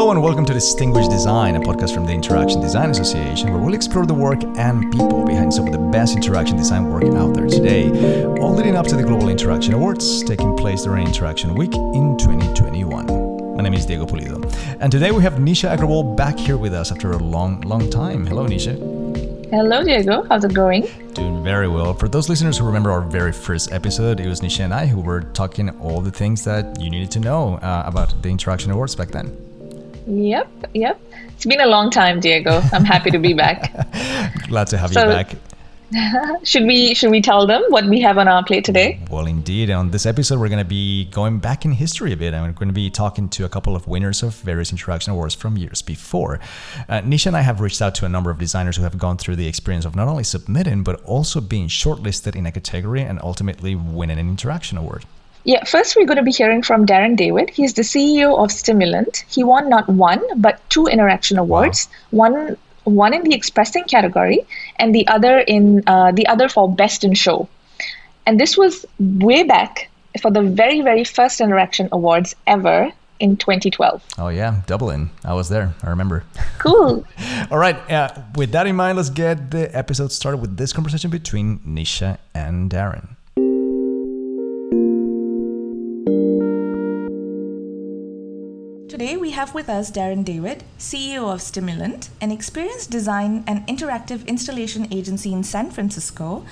Hello and welcome to Distinguished Design, a podcast from the Interaction Design Association, where we'll explore the work and people behind some of the best interaction design work out there today, all leading up to the Global Interaction Awards taking place during Interaction Week in 2021. My name is Diego Pulido, and today we have Nisha Agrawal back here with us after a long, long time. Hello, Nisha. Hello, Diego. How's it going? Doing very well. For those listeners who remember our very first episode, it was Nisha and I who were talking all the things that you needed to know uh, about the Interaction Awards back then. Yep, yep. It's been a long time, Diego. I'm happy to be back. Glad to have so, you back. should we should we tell them what we have on our plate today? Well, indeed. On this episode, we're going to be going back in history a bit, and we're going to be talking to a couple of winners of various interaction awards from years before. Uh, Nisha and I have reached out to a number of designers who have gone through the experience of not only submitting but also being shortlisted in a category and ultimately winning an interaction award. Yeah, first we're going to be hearing from Darren David. He's the CEO of Stimulant. He won not one, but two interaction awards. Wow. One one in the expressing category and the other in uh, the other for best in show. And this was way back for the very very first interaction awards ever in 2012. Oh yeah, Dublin. I was there. I remember. Cool. All right. Uh, with that in mind, let's get the episode started with this conversation between Nisha and Darren. Today we have with us Darren David, CEO of Stimulant, an experienced design and interactive installation agency in San Francisco.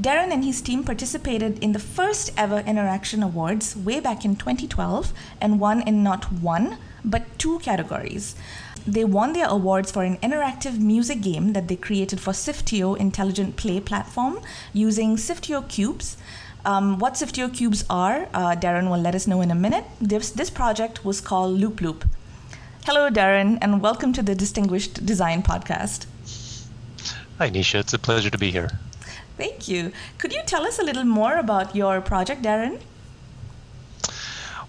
Darren and his team participated in the first ever Interaction Awards way back in 2012 and won in not one, but two categories. They won their awards for an interactive music game that they created for Sifteo intelligent play platform using Sifteo cubes um, what Sifteo cubes are, uh, Darren will let us know in a minute. This, this project was called Loop Loop. Hello, Darren, and welcome to the Distinguished Design Podcast. Hi, Nisha. It's a pleasure to be here. Thank you. Could you tell us a little more about your project, Darren?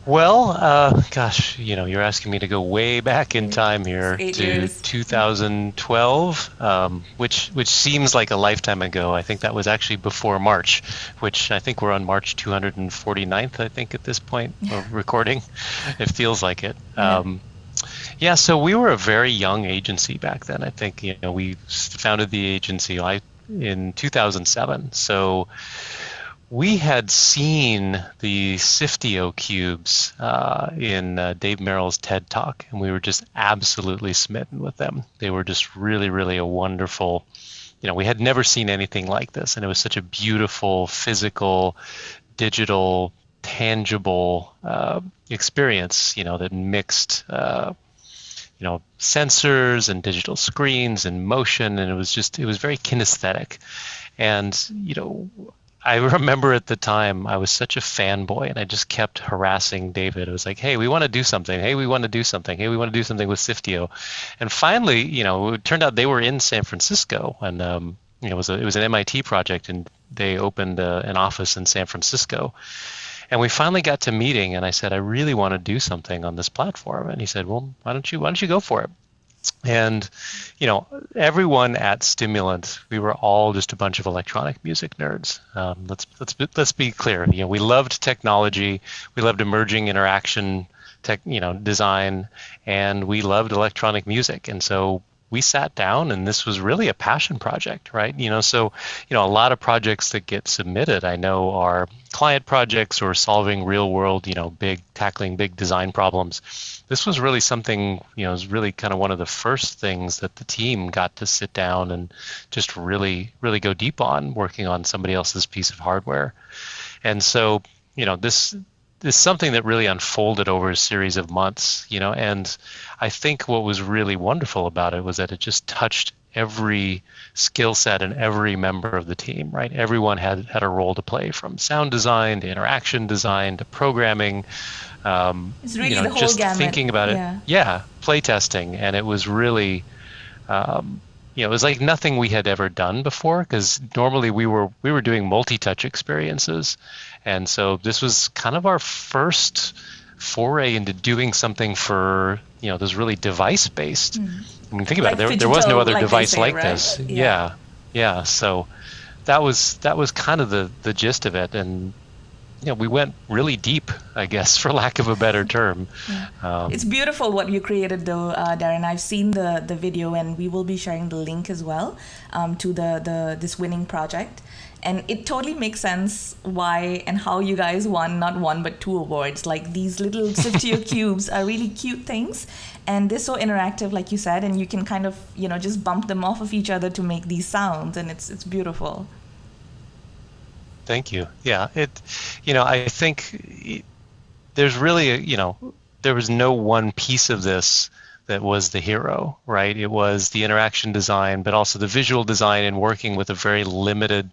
Well, uh, gosh, you know, you're asking me to go way back in time here to years. 2012, um, which which seems like a lifetime ago. I think that was actually before March, which I think we're on March 249th. I think at this point of recording, it feels like it. Yeah. Um, yeah, so we were a very young agency back then. I think you know we founded the agency in 2007. So we had seen the Sifteo cubes uh, in uh, Dave Merrill's TED Talk, and we were just absolutely smitten with them. They were just really, really a wonderful. You know, we had never seen anything like this, and it was such a beautiful, physical, digital, tangible uh, experience. You know, that mixed. Uh, you know sensors and digital screens and motion and it was just it was very kinesthetic and you know I remember at the time I was such a fanboy and I just kept harassing David. It was like, hey, we want to do something. Hey, we want to do something. Hey, we want to do something with Sifteo. And finally, you know, it turned out they were in San Francisco and um, it was a, it was an MIT project and they opened a, uh, an office in San Francisco. And we finally got to meeting and I said, I really want to do something on this platform. And he said, well, why don't you why don't you go for it? And you know everyone at stimulant we were all just a bunch of electronic music nerds. Um, let's let's let's be clear. You know we loved technology. We loved emerging interaction tech you know design. And we loved electronic music. And so we sat down and this was really a passion project, right? You know, so, you know, a lot of projects that get submitted, I know are client projects or solving real world, you know, big, tackling big design problems. This was really something, you know, was really kind of one of the first things that the team got to sit down and just really, really go deep on working on somebody else's piece of hardware. And so, you know, this is something that really unfolded over a series of months, you know, and I think what was really wonderful about it was that it just touched every skill set and every member of the team, right? Everyone had had a role to play from sound design to interaction design to programming. Um, it's really you know, the whole just gamut. thinking about it. Yeah, yeah play testing, and it was really. Um, you know, it was like nothing we had ever done before because normally we were we were doing multi-touch experiences, and so this was kind of our first foray into doing something for you know this really device based. Mm. I mean, think about like it. There, there was no other like device say, like right? this. Yeah. yeah, yeah. So that was that was kind of the the gist of it, and you know, we went really deep, I guess, for lack of a better term. Um, it's beautiful what you created, though, uh, Darren. I've seen the the video, and we will be sharing the link as well um, to the the this winning project. And it totally makes sense why and how you guys won not one but two awards. Like these little Sifteo cubes are really cute things, and they're so interactive, like you said, and you can kind of you know just bump them off of each other to make these sounds, and it's it's beautiful. Thank you. Yeah, it. You know, I think there's really, a, you know, there was no one piece of this that was the hero, right? It was the interaction design, but also the visual design and working with a very limited,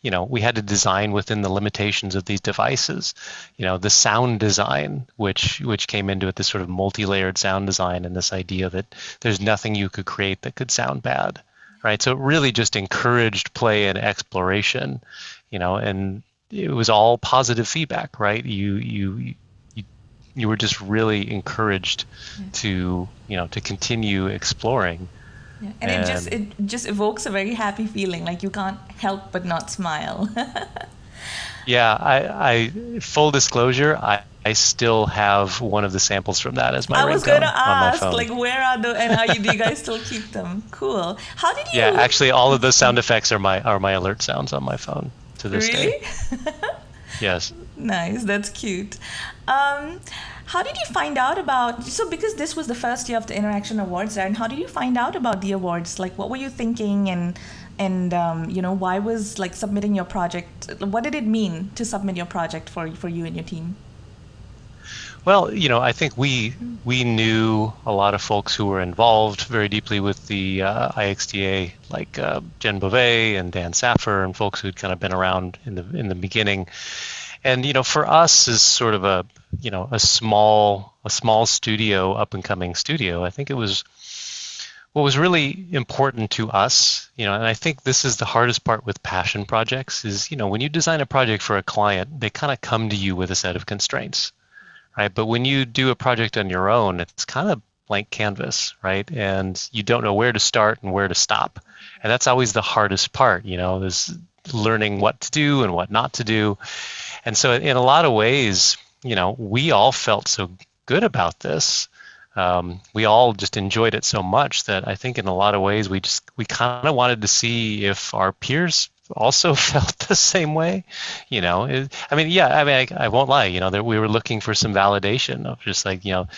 you know, we had to design within the limitations of these devices. You know, the sound design, which which came into it, this sort of multi-layered sound design and this idea that there's nothing you could create that could sound bad. Right. So it really just encouraged play and exploration you know, and it was all positive feedback, right? You you you, you were just really encouraged yeah. to you know to continue exploring. Yeah. And, and, it just it just evokes a very happy feeling, like you can't help but not smile. yeah, I, I full disclosure, I I still have one of the samples from that as my I was gonna ask, like, where are the and are you, do you guys still keep them? Cool. How did you? Yeah, actually, all of those sound effects are my are my alert sounds on my phone to this really? day. yes. Nice. That's cute. Um, how did you find out about so because this was the first year of the interaction awards and how did you find out about the awards like what were you thinking and and um, you know why was like submitting your project what did it mean to submit your project for for you and your team well, you know, I think we we knew a lot of folks who were involved very deeply with the uh, IXDA, like uh, Jen Beauvais and Dan Saffer, and folks who'd kind of been around in the in the beginning. And you know, for us, as sort of a you know a small a small studio, up and coming studio, I think it was what was really important to us, you know, and I think this is the hardest part with passion projects is, you know, when you design a project for a client, they kind of come to you with a set of constraints right? But when you do a project on your own, it's kind of blank canvas, right? And you don't know where to start and where to stop. And that's always the hardest part, you know, is learning what to do and what not to do. And so in a lot of ways, you know, we all felt so good about this. Um, we all just enjoyed it so much that I think in a lot of ways we just we kind of wanted to see if our peers also felt the same way you know? It, i mean yeah i mean I, I, won't lie you know that we were looking for some validation of just like you know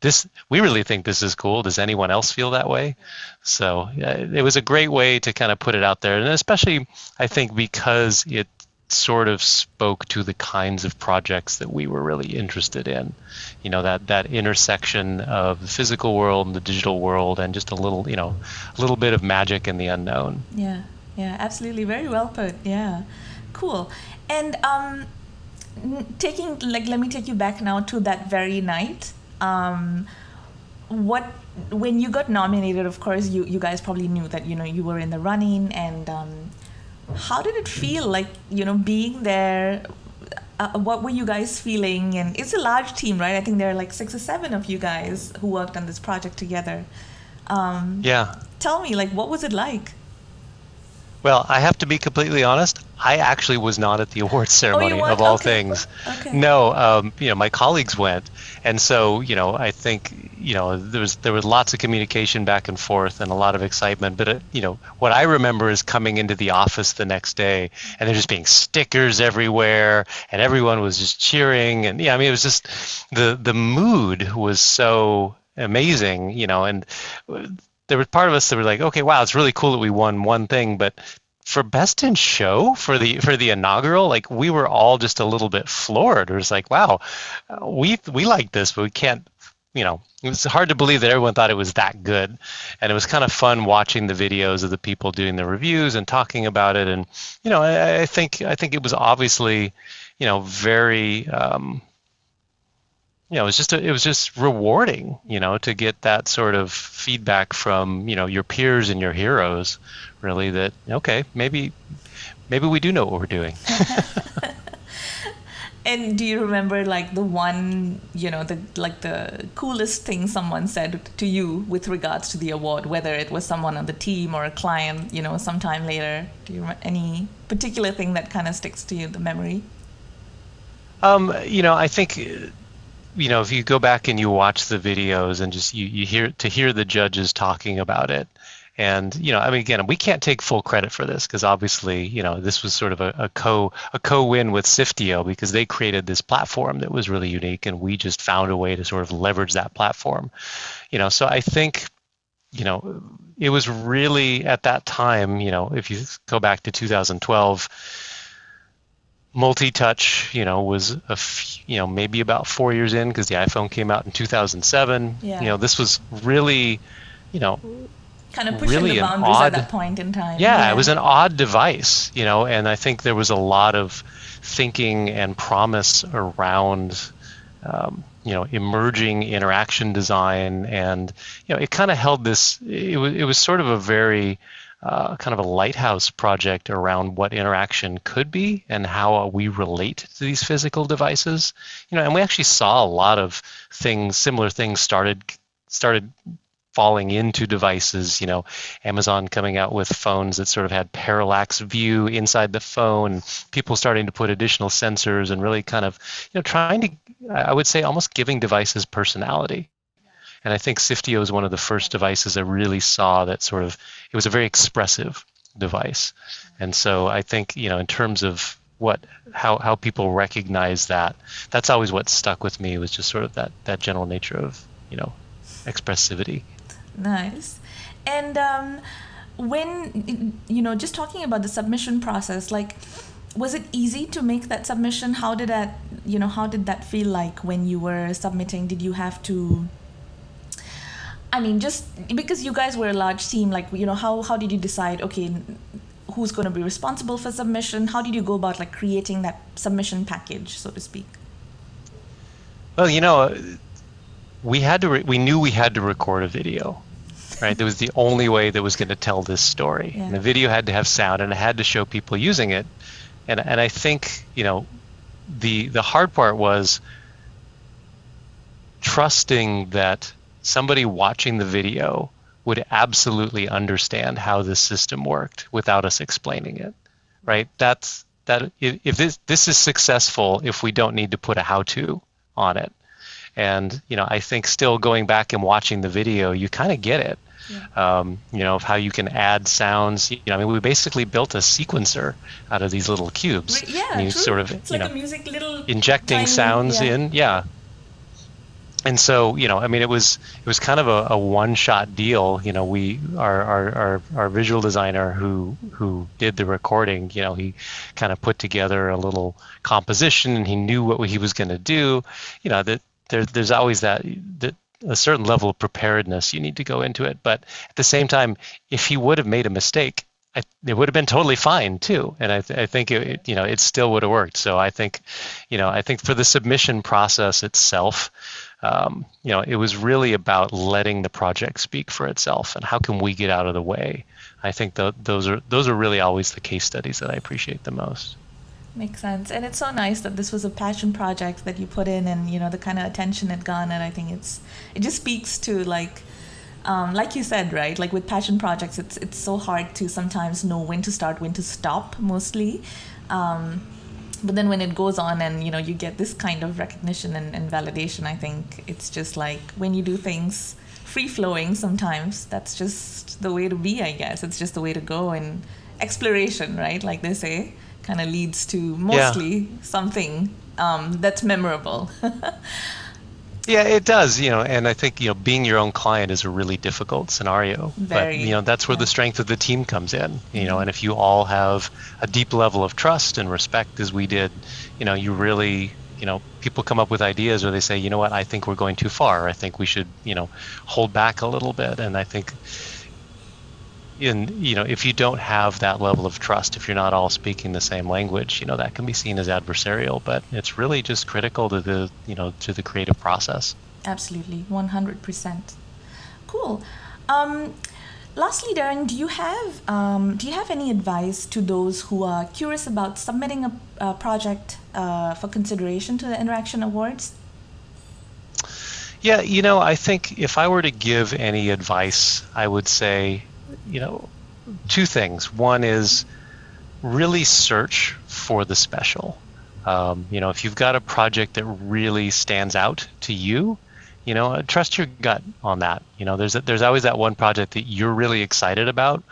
this we really think this is cool. Does anyone else feel that way? So it was a great way to kind of put it out there. And especially i think because it sort of spoke to the kinds of projects that we were really interested in. You know that that intersection of the physical world and the digital world and just a little you know a little bit of magic in the unknown. Yeah yeah, absolutely. Very well put. Yeah, cool. And um, taking like, let me take you back now to that very night. Um, what when you got nominated? Of course, you you guys probably knew that you know you were in the running, and um, how did it feel like you know being there? Uh, what were you guys feeling? And it's a large team, right? I think there are like six or seven of you guys who worked on this project together. Um, yeah. Tell me, like, what was it like? Well, I have to be completely honest. I actually was not at the awards oh, ceremony oh, of all okay. things. Okay. No, um, you know, my colleagues went, and so you know, I think you know there was there was lots of communication back and forth and a lot of excitement. But uh, you know, what I remember is coming into the office the next day, and there just being stickers everywhere, and everyone was just cheering, and yeah, I mean, it was just the the mood was so amazing, you know, and there was part of us that were like, okay, wow, it's really cool that we won one thing, but for best in show for the for the inaugural, like we were all just a little bit floored. It was like, wow, we we like this, but we can't. You know, it was hard to believe that everyone thought it was that good, and it was kind of fun watching the videos of the people doing the reviews and talking about it. And you know, I, I think I think it was obviously, you know, very um, you know, it was just a, it was just rewarding, you know, to get that sort of feedback from you know your peers and your heroes, really. That okay, maybe maybe we do know what we're doing. and do you remember like the one you know the like the coolest thing someone said to you with regards to the award whether it was someone on the team or a client you know sometime later do you remember any particular thing that kind of sticks to you the memory Um, you know, I think you know if you go back and you watch the videos and just you, you hear to hear the judges talking about it. And you know i mean again we can't take full credit for this because obviously you know this was sort of a, a co a co-win with sifteo because they created this platform that was really unique and we just found a way to sort of leverage that platform. You know so i think you know it was really at that time you know if you go back to 2012 multi-touch you know was a f- you know maybe about four years in because the iphone came out in 2007 Yeah. you know this was really you know Kind of pushing really the boundaries odd- at that point in time. yeah, it was an odd device you know and i think there was a lot of thinking and promise around um, you know emerging interaction design and you know it kind of held this it was, it was sort of a very uh, kind of a lighthouse project around what interaction could be and how we relate to these physical devices. You know and we actually saw a lot of things similar things started started falling into devices you know amazon coming out with phones that sort of had parallax view inside the phone people starting to put additional sensors and really kind of you know trying to i would say almost giving devices personality and i think sifteo is one of the first devices I really saw that sort of it was a very expressive device and so i think you know in terms of what how how people recognize that that's always what stuck with me was just sort of that that general nature of you know expressivity Nice. And um, when, you know, just talking about the submission process, like, was it easy to make that submission? How did that, you know, how did that feel like when you were submitting? Did you have to, I mean, just because you guys were a large team, like, you know, how, how did you decide, okay, who's going to be responsible for submission? How did you go about, like, creating that submission package, so to speak? Well, you know, we had to. Re- we knew we had to record a video, right? That was the only way that was going to tell this story. Yeah. And the video had to have sound, and it had to show people using it. And and I think you know, the the hard part was trusting that somebody watching the video would absolutely understand how this system worked without us explaining it, right? That's that. If, this this is successful, if we don't need to put a how-to on it. And you know, I think still going back and watching the video, you kind of get it. Um, you know, of how you can add sounds. You know, I mean, we basically built a sequencer out of these little cubes. Yeah, and you true. sort of, it's you like know, a music little injecting tiny- sounds yeah. in. Yeah. And so, you know, I mean, it was it was kind of a, a one-shot deal. You know, we our, our our our visual designer who who did the recording. You know, he kind of put together a little composition, and he knew what he was going to do. You know, that there there's always that that a certain level of preparedness you need to go into it. But at the same time, if he would have made a mistake, I, it would have been totally fine too. And I, th- I think it, it, you know, it still would have worked. So I think, you know, I think for the submission process itself, um, you know, it was really about letting the project speak for itself and how can we get out of the way. I think tho- those are those are really always the case studies that I appreciate the most. Makes sense. And it's so nice that this was a passion project that you put in and, you know, the kind of attention it got, and I think it's, it just speaks to like, um, like you said, right? Like with passion projects, it's, it's so hard to sometimes know when to start, when to stop mostly. Um, but then when it goes on and, you know, you get this kind of recognition and, and validation, I think it's just like when you do things free flowing sometimes, that's just the way to be, I guess. It's just the way to go and exploration, right? Like they say kind of leads to mostly something um, that's memorable. Yeah, it does, you know, and I think, you know, being your own client is a really difficult scenario. but, Very, you know, that's where yeah. the strength of the team comes in, you know, mm-hmm. and if you all have a deep level of trust and respect as we did, you know, you really, you know, people come up with ideas where they say, you know what, I think we're going too far. I think we should, you know, hold back a little bit. And I think, in you know, if you don't have that level of trust, if you're not all speaking the same language, you know, that can be seen as adversarial. But it's really just critical to the, you know, to the creative process. Absolutely, 100%. Cool. Um, lastly, Darren, do you have um, do you have any advice to those who are curious about submitting a, a project uh, for consideration to the Interaction Awards? Yeah, you know, I think if I were to give any advice, I would say, you know, two things. One is really search for the special. Um, you know, if you've got a project that really stands out to you, you know, trust your gut on that. You know, there's there's always that one project that you're really excited about.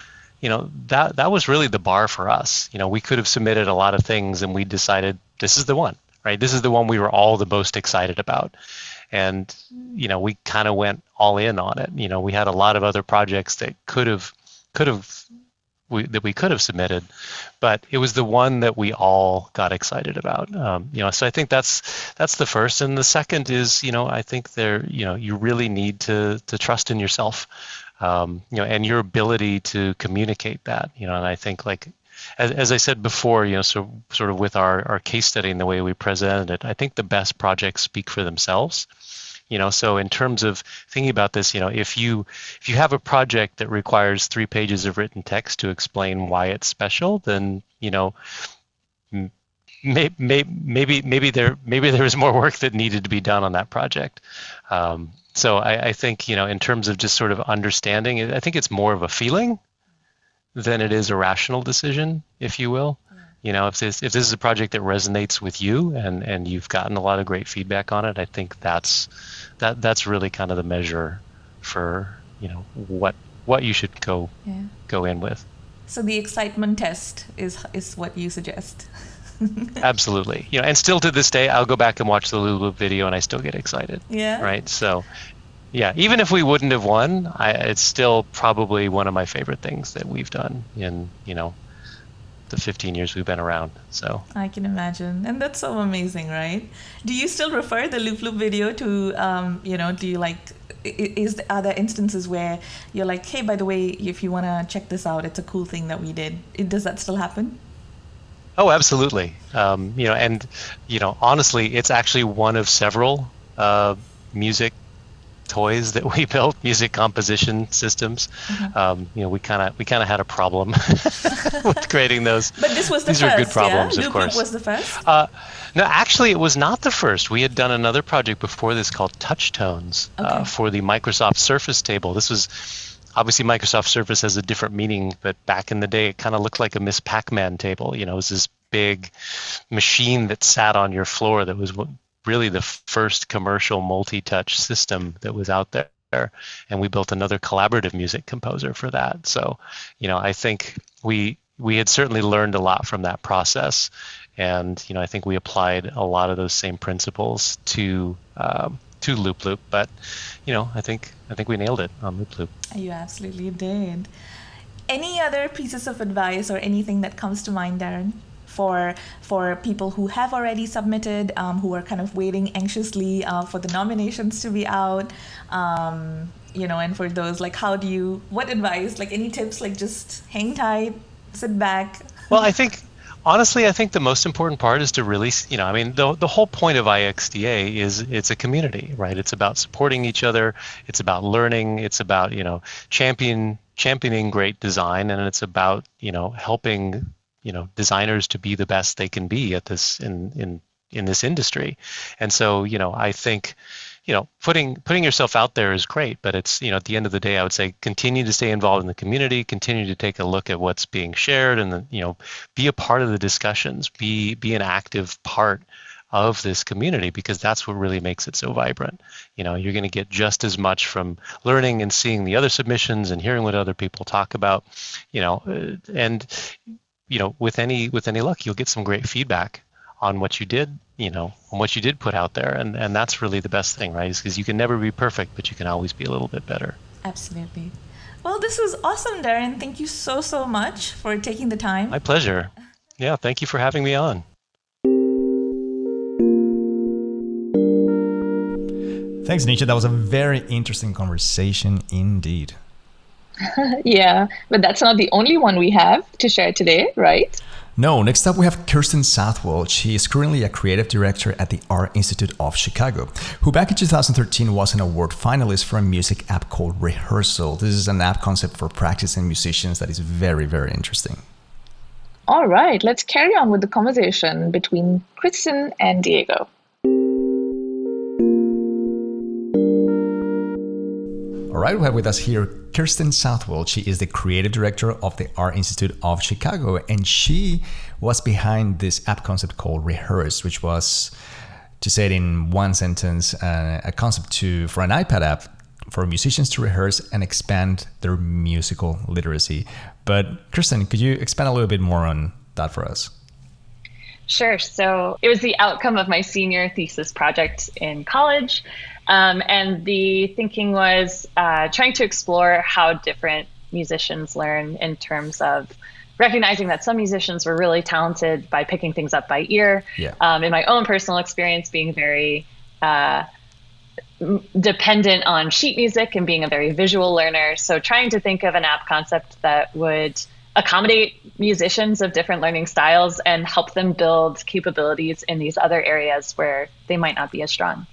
You know, that that was really the bar for us. You know, we could have submitted a lot of things, and we decided this is the one, right? This is the one we were all the most excited about, and you know, we kind of went all in on it. You know, we had a lot of other projects that could have could have we, that we could have submitted, but it was the one that we all got excited about. Um, you know, so I think that's that's the first, and the second is you know I think there you know you really need to to trust in yourself, um, you know, and your ability to communicate that. You know, and I think like as, as I said before, you know, so sort of with our, our case study and the way we presented it, I think the best projects speak for themselves you know so in terms of thinking about this you know if you if you have a project that requires three pages of written text to explain why it's special then you know maybe maybe maybe there maybe there was more work that needed to be done on that project. Um, so I, I think you know in terms of just sort of understanding i think it's more of a feeling than it is a rational decision if you will you know if this if this is a project that resonates with you and and you've gotten a lot of great feedback on it i think that's that that's really kind of the measure for you know what what you should go yeah. go in with. So the excitement test is is what you suggest. Absolutely. You know and still to this day i'll go back and watch the lulu video and i still get excited. Yeah? Right? So yeah even if we wouldn't have won I, it's still probably one of my favorite things that we've done in you know the 15 years we've been around. So I can imagine, and that's so amazing, right? Do you still refer the Loop Loop video to, um, you know, do you like? Is are there instances where you're like, hey, by the way, if you want to check this out, it's a cool thing that we did. Does that still happen? Oh, absolutely. Um, you know, and you know, honestly, it's actually one of several uh, music toys that we built, music composition systems. Mm-hmm. Um, you know, we kind of we kind of had a problem with creating those. But this was the These first. Are good problems, yeah? of course. was the first. Uh, no, actually, it was not the first. We had done another project before this called Touch Tones uh, okay. uh, for the Microsoft Surface table. This was obviously Microsoft Surface has a different meaning, but back in the day, it kind of looked like a Miss Pac-Man table. You know, it was this big machine that sat on your floor that was really the first commercial multi-touch system that was out there. And we built another collaborative music composer for that. So you know i think we we had certainly learned a lot from that process. And you know i think we applied a lot of those same principles to um, to loop loop. But you know i think i think we nailed it on loop loop. You absolutely did. Any other pieces of advice or anything that comes to mind darren for for people who have already submitted, um, who are kind of waiting anxiously uh, for the nominations to be out. Um, you know, and for those, like, how do you? What advice? Like, any tips? Like, just hang tight, sit back. Well, I think honestly, I think the most important part is to really, you know, I mean, the, the whole point of IXDA is it's a community, right? It's about supporting each other. It's about learning. It's about, you know, champion, championing great design. And it's about, you know, helping you know designers to be the best they can be at this in in in this industry and so you know i think you know putting putting yourself out there is great but it's you know at the end of the day i would say continue to stay involved in the community continue to take a look at what's being shared and the, you know be a part of the discussions be be an active part of this community because that's what really makes it so vibrant. You know, you're going to get just as much from learning and seeing the other submissions and hearing what other people talk about, you know, uh, and you know, with any with any luck, you'll get some great feedback on what you did, you know, on what you did put out there, and and that's really the best thing, right? Because you can never be perfect, but you can always be a little bit better. Absolutely. Well, this was awesome, Darren. Thank you so so much for taking the time. My pleasure. Yeah, thank you for having me on. Thanks, Nisha. That was a very interesting conversation indeed. yeah, but that's not the only one we have to share today, right? No, next up we have Kirsten Southwell. She is currently a creative director at the Art Institute of Chicago, who back in 2013 was an award finalist for a music app called Rehearsal. This is an app concept for practicing musicians that is very, very interesting. All right, let's carry on with the conversation between Kristen and Diego. Right, we have with us here Kirsten Southwell. She is the creative director of the Art Institute of Chicago, and she was behind this app concept called Rehearse, which was, to say it in one sentence, uh, a concept to for an iPad app for musicians to rehearse and expand their musical literacy. But Kirsten, could you expand a little bit more on that for us? Sure. So it was the outcome of my senior thesis project in college. Um, and the thinking was uh, trying to explore how different musicians learn in terms of recognizing that some musicians were really talented by picking things up by ear. Yeah. Um, in my own personal experience, being very uh, dependent on sheet music and being a very visual learner. So trying to think of an app concept that would accommodate musicians of different learning styles and help them build capabilities in these other areas where they might not be as strong.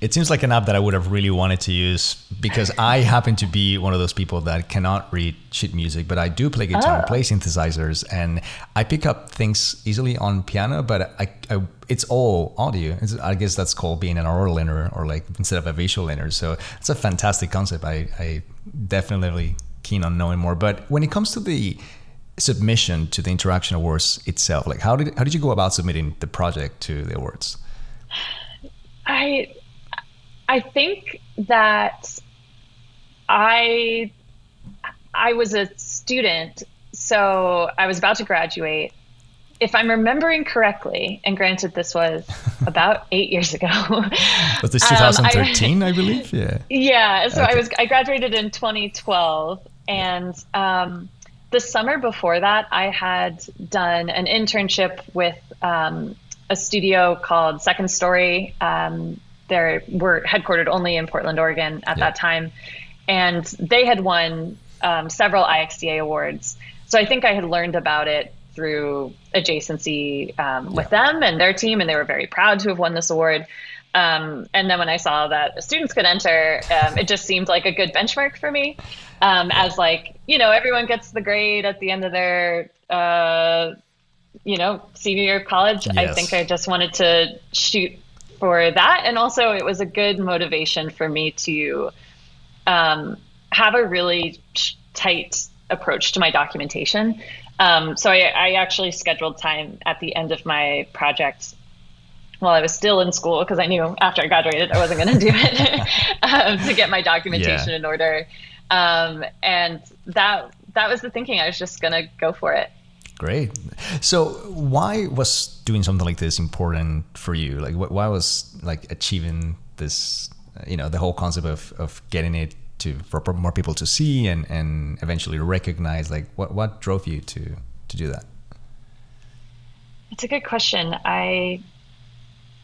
It seems like an app that I would have really wanted to use because I happen to be one of those people that cannot read sheet music, but I do play guitar, oh. play synthesizers, and I pick up things easily on piano. But I, I it's all audio. It's, I guess that's called being an oral learner, or like instead of a visual learner. So it's a fantastic concept. I, I definitely keen on knowing more. But when it comes to the submission to the interaction awards itself, like how did how did you go about submitting the project to the awards? I I think that I I was a student, so I was about to graduate. If I'm remembering correctly, and granted this was about eight years ago. was this 2013, um, I, I, believe? Yeah. Yeah. So okay. I was I graduated in 2012, and um, the summer before that, I had done an internship with um, a studio called Second Story. Um, they were headquartered only in Portland, Oregon at yeah. that time, and they had won um, several IXDA awards. So I think I had learned about it through adjacency um, with yeah. them and their team, and they were very proud to have won this award. Um, and then when I saw that students could enter, um, it just seemed like a good benchmark for me. Um, as like you know, everyone gets the grade at the end of their uh, you know senior year of college. Yes. I think I just wanted to shoot for that. And also, it was a good motivation for me to um, have a really tight approach to my documentation. Um, so I, I, actually scheduled time at the end of my project while I was still in school because I knew after I graduated I wasn't going to do it um, to get my documentation yeah. in order. Um, and that that was the thinking. I was just going to go for it. Great. So, why was doing something like this important for you? Like, why was like achieving this? You know, the whole concept of of getting it to for more people to see and and eventually recognize. Like, what what drove you to to do that? It's a good question. I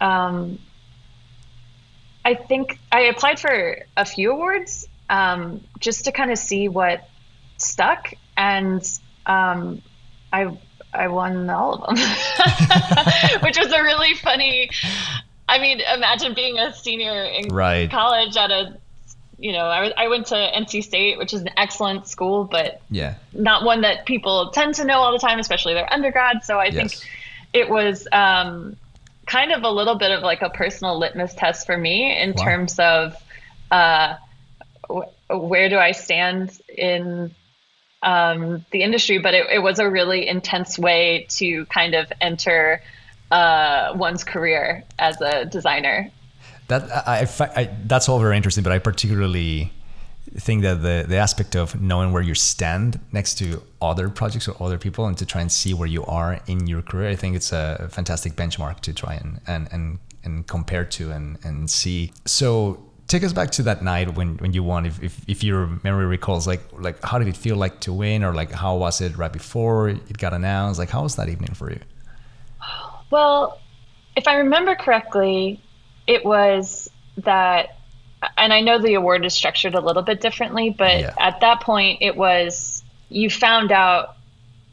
um I think I applied for a few awards um, just to kind of see what stuck and um, I I won all of them, which was a really funny. I mean, imagine being a senior in right. college at a, you know, I, I went to NC State, which is an excellent school, but yeah, not one that people tend to know all the time, especially their undergrad. So I yes. think it was um, kind of a little bit of like a personal litmus test for me in wow. terms of uh, where do I stand in um, the industry, but it, it, was a really intense way to kind of enter uh, one's career as a designer. That I, I, that's all very interesting, but I particularly think that the the aspect of knowing where you stand next to other projects or other people and to try and see where you are in your career, I think it's a fantastic benchmark to try and and and, and compare to and and see. So take us back to that night when, when you won. If, if, if your memory recalls, like like how did it feel like to win, or like how was it right before it got announced? Like how was that evening for you? Well, if I remember correctly, it was that, and I know the award is structured a little bit differently, but yeah. at that point, it was you found out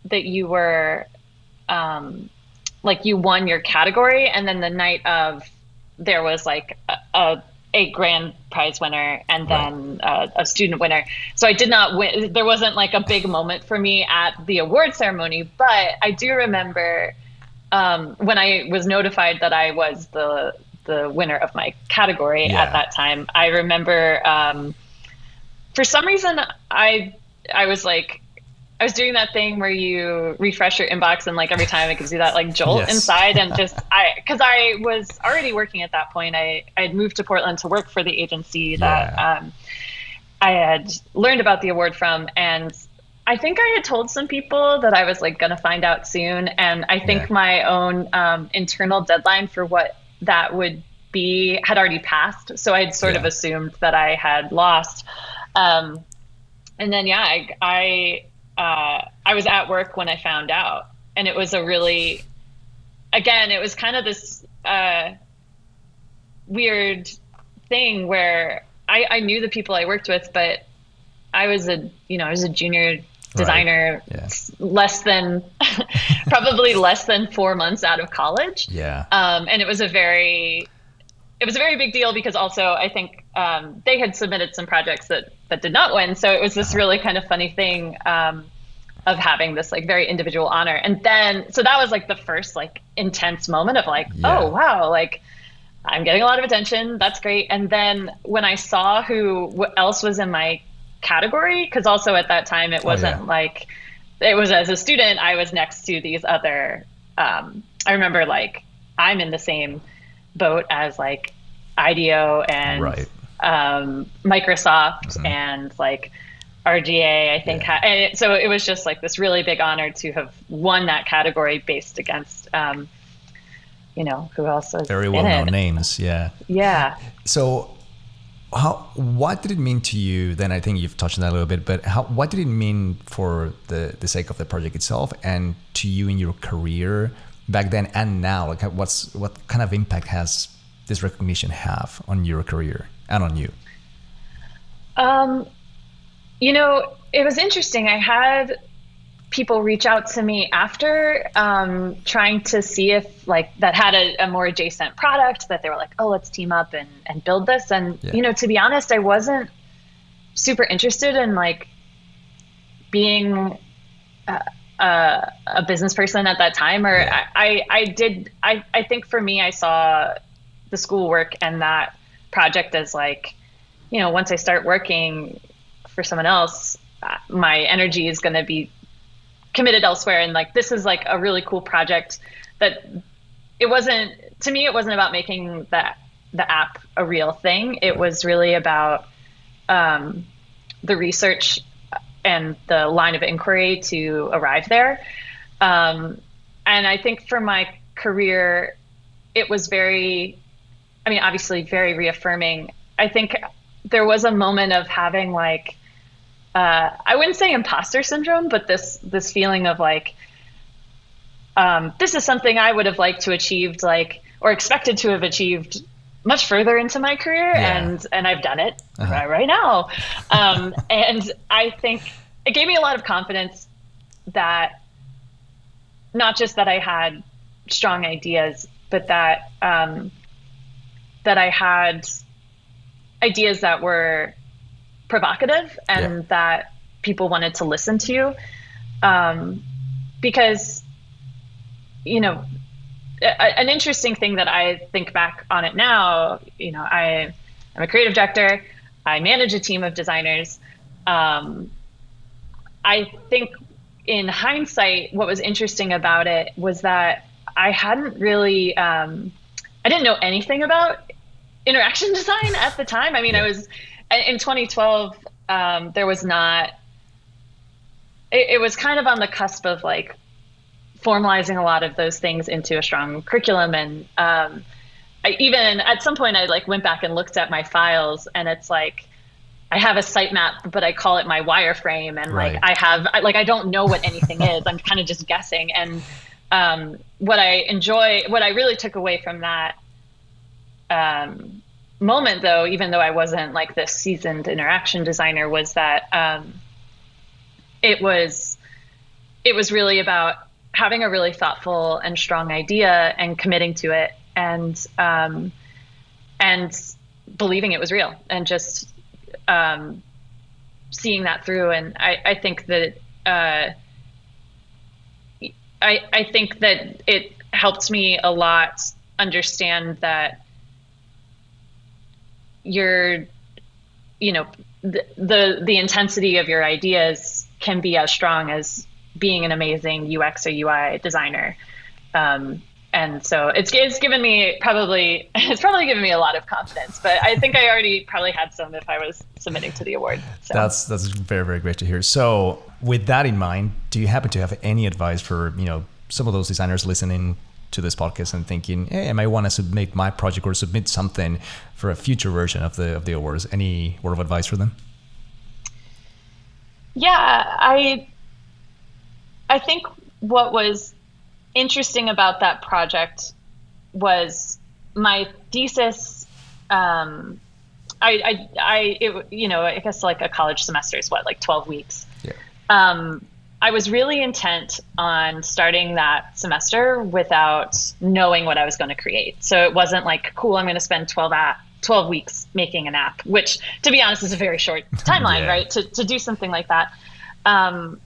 that you were, um, like you won your category, and then the night of there was like a, a a grand prize winner and then right. uh, a student winner. So I did not win. There wasn't like a big moment for me at the award ceremony, but I do remember um, when I was notified that I was the the winner of my category yeah. at that time. I remember um, for some reason, I I was like, I was doing that thing where you refresh your inbox and like every time it gives you that like jolt yes. inside and just I because I was already working at that point. I I had moved to Portland to work for the agency that yeah. um, I had learned about the award from and I think I had told some people that I was like going to find out soon. And I think yeah. my own um, internal deadline for what that would be had already passed. So I'd sort yeah. of assumed that I had lost. Um, and then, yeah, I, I, uh, I was at work when I found out. And it was a really, again, it was kind of this uh, weird thing where I, I knew the people I worked with, but I was a, you know, I was a junior designer right. yeah. less than probably less than four months out of college. Yeah. Um, and it was a very it was a very big deal because also I think um, they had submitted some projects that that did not win. So it was this uh-huh. really kind of funny thing um, of having this like very individual honor. And then so that was like the first like intense moment of like, yeah. oh wow, like I'm getting a lot of attention. That's great. And then when I saw who else was in my category because also at that time it wasn't oh, yeah. like it was as a student I was next to these other um, I remember like I'm in the same boat as like IDEO and right. um, Microsoft mm-hmm. and like RGA I think yeah. ha- and it, so it was just like this really big honor to have won that category based against um, you know who else was very well known names yeah yeah so how what did it mean to you? Then i think you've touched on that a little bit but how what did it mean for the the sake of the project itself and to you in your career back then and now? Like what's what kind of impact has this recognition have on your career and on you? Um you know it was interesting. I had people reach out to me after um, trying to see if like that had a, a, more adjacent product that they were like oh let's team up and, and build this and yeah. you know to be honest i wasn't super interested in like being a, a, a business person at that time or yeah. I, I, I did I, I think for me i saw the schoolwork and that project as like you know once i start working for someone else uh, my energy is going to be committed elsewhere and like this is like a really cool project that it wasn't to me it wasn't about making that the app a real thing. It was really about um, the research and the line of inquiry to arrive there. Um, and i think for my career it was very i mean obviously very reaffirming. I think there was a moment of having like uh, I wouldn't say imposter syndrome, but this this feeling of like um, this is something I would have liked to achieved like or expected to have achieved much further into my career yeah. and and I've done it uh-huh. right, right now. Um, and I think it gave me a lot of confidence that not just that I had strong ideas, but that um, that I had ideas that were provocative and yeah. that people wanted to listen to um, because you know a, an interesting thing that i think back on it now you know i i'm a creative director. I manage a team of designers. Um, i think in hindsight what was interesting about it was that i hadn't really um, i didn't know anything about interaction design at the time. I mean i was in 2012, um, there was not. It, it was kind of on the cusp of like formalizing a lot of those things into a strong curriculum, and um, I even at some point I like went back and looked at my files, and it's like. I have a sitemap, but I call it my wireframe, and right. like I have, I, like I don't know what anything is. I'm kind of just guessing. And um, what I enjoy, what I really took away from that um, moment though even though i wasn't like this seasoned interaction designer was that um, it was it was really about having a really thoughtful and strong idea and committing to it and um, and believing it was real and just um, seeing that through. And i, I think that uh, I, I think that it helped me a lot understand that you're you know the, the the intensity of your ideas can be as strong as being an amazing UX or UI designer. Um, and so it's it's given me probably it's probably given me a lot of confidence. But I think I already probably had some if I was submitting to the award. So. That's that's very very great to hear. So with that in mind, do you happen to have any advice for you know some of those designers listening to this podcast and thinking, hey, I might want to submit my project or submit something for a future version of the of the awards? Any word of advice for them? Yeah, I I think what was interesting about that project was my thesis. Um, I, I, I, it, you know, I guess like a college semester is what, like 12 weeks. Yeah. Um, I was really intent on starting that semester without knowing what I was going to create. So it wasn't like, cool, I'm going to spend 12 at 12 weeks making an app, which to be honest is a very short timeline, yeah. right? To, to do something like that. Um,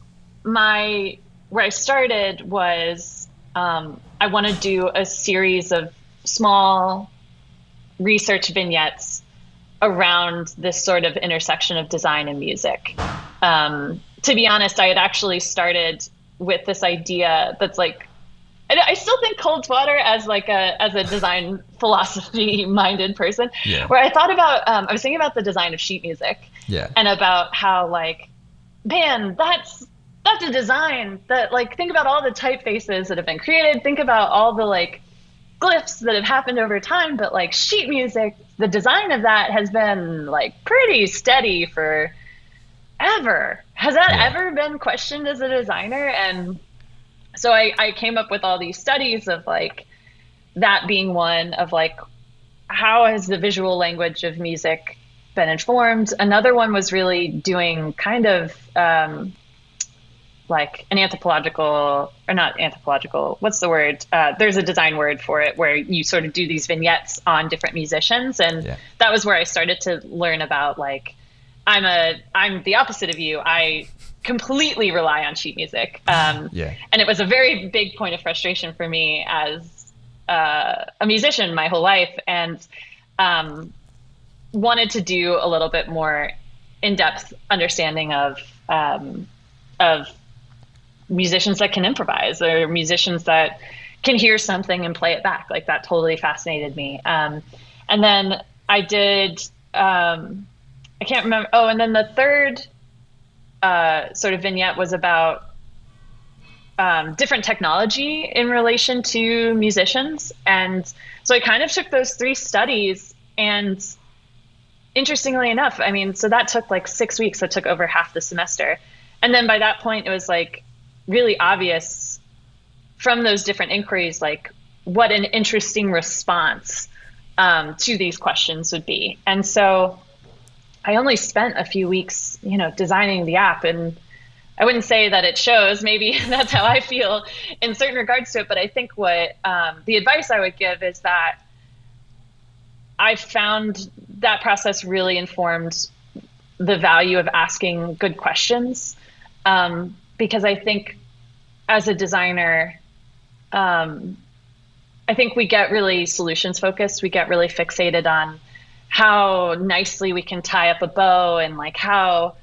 my, where I started was um, I want to do a series of small research vignettes around this sort of intersection of design and music. Um, to be honest, I had actually started with this idea that's like, I still think cold water as like a as a design philosophy minded person. Yeah. Where I thought about, um, I was thinking about the design of sheet music. Yeah. And about how like, man, that's that's a design that like think about all the typefaces that have been created. Think about all the like glyphs that have happened over time. But like sheet music, the design of that has been like pretty steady for ever. Has that yeah. ever been questioned as a designer? And so I, I came up with all these studies of like that being one of like how has the visual language of music been informed? Another one was really doing kind of um, like an anthropological or not anthropological what's the word uh, there's a design word for it where you sort of do these vignettes on different musicians and yeah. that was where i started to learn about like i'm a i'm the opposite of you i completely rely on sheet music um, yeah. and it was a very big point of frustration for me as uh, a musician my whole life and um, wanted to do a little bit more in-depth understanding of um, of musicians that can improvise or musicians that can hear something and play it back. Like that totally fascinated me. Um, and then I did, um, I can't remember. Oh, and then the third uh, sort of vignette was about um, different technology in relation to musicians. And so I kind of took those three studies and interestingly enough, I mean, so that took like six weeks. That took over half the semester. And then by that point, it was like, really obvious from those different inquiries, like what an interesting response um, to these questions would be. And so I only spent a few weeks, you know, designing the app and I wouldn't say that it shows. Maybe that's how I feel in certain regards to it. But I think what um, the advice I would give is that I found that process really informed the value of asking good questions. Um, because I think as a designer, um, I think we get really solutions focused. We get really fixated on how nicely we can tie up a bow and like how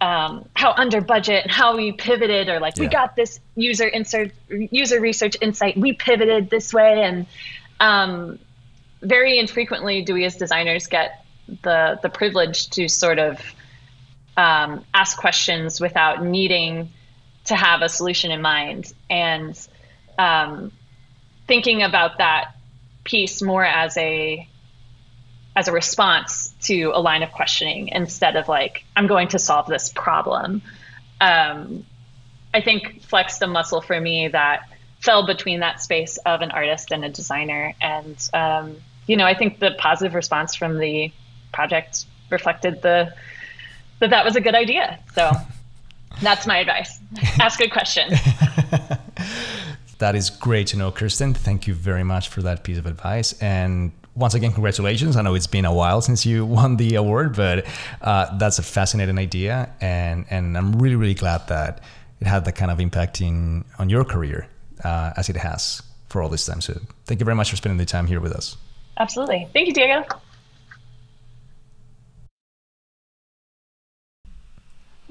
um, how under budget and how we pivoted or like yeah. we got this user insert user research insight we pivoted this way and um, very infrequently do we as designers get the the privilege to sort of um, ask questions without needing to have a solution in mind and um, thinking about that piece more as a as a response to a line of questioning instead of like i'm going to solve this problem um, i think flexed a muscle for me that fell between that space of an artist and a designer and um, you know i think the positive response from the project reflected the that that was a good idea so that's my advice. Ask good questions. that is great to know, Kirsten. Thank you very much for that piece of advice. And once again, congratulations. I know it's been a while since you won the award, but uh, that's a fascinating idea. And, and I'm really, really glad that it had that kind of impact in, on your career uh, as it has for all this time. So thank you very much for spending the time here with us. Absolutely. Thank you, Diego.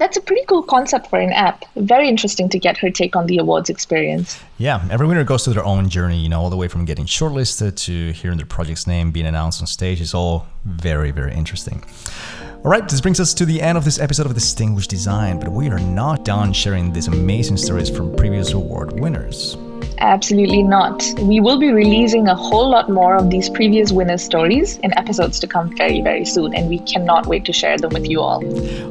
That's a pretty cool concept for an app. Very interesting to get her take on the awards experience. Yeah, every winner goes through their own journey, you know, all the way from getting shortlisted to hearing their project's name being announced on stage. It's all very, very interesting. All right, this brings us to the end of this episode of Distinguished Design, but we are not done sharing these amazing stories from previous award winners. Absolutely not. We will be releasing a whole lot more of these previous winners' stories in episodes to come very, very soon, and we cannot wait to share them with you all.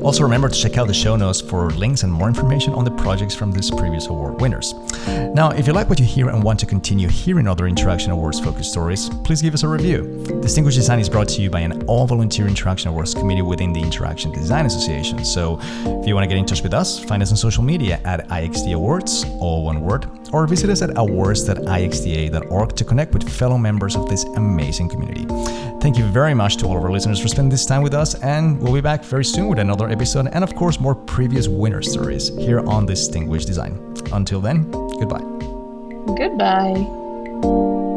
Also, remember to check out the show notes for links and more information on the projects from these previous award winners. Now, if you like what you hear and want to continue hearing other Interaction Awards focused stories, please give us a review. Distinguished Design is brought to you by an all volunteer Interaction Awards committee within the Interaction Design Association. So, if you want to get in touch with us, find us on social media at IXD Awards, all one word, or visit us at awards.ixda.org to connect with fellow members of this amazing community. Thank you very much to all of our listeners for spending this time with us, and we'll be back very soon with another episode and, of course, more previous winner stories here on Distinguished Design. Until then, goodbye. Goodbye.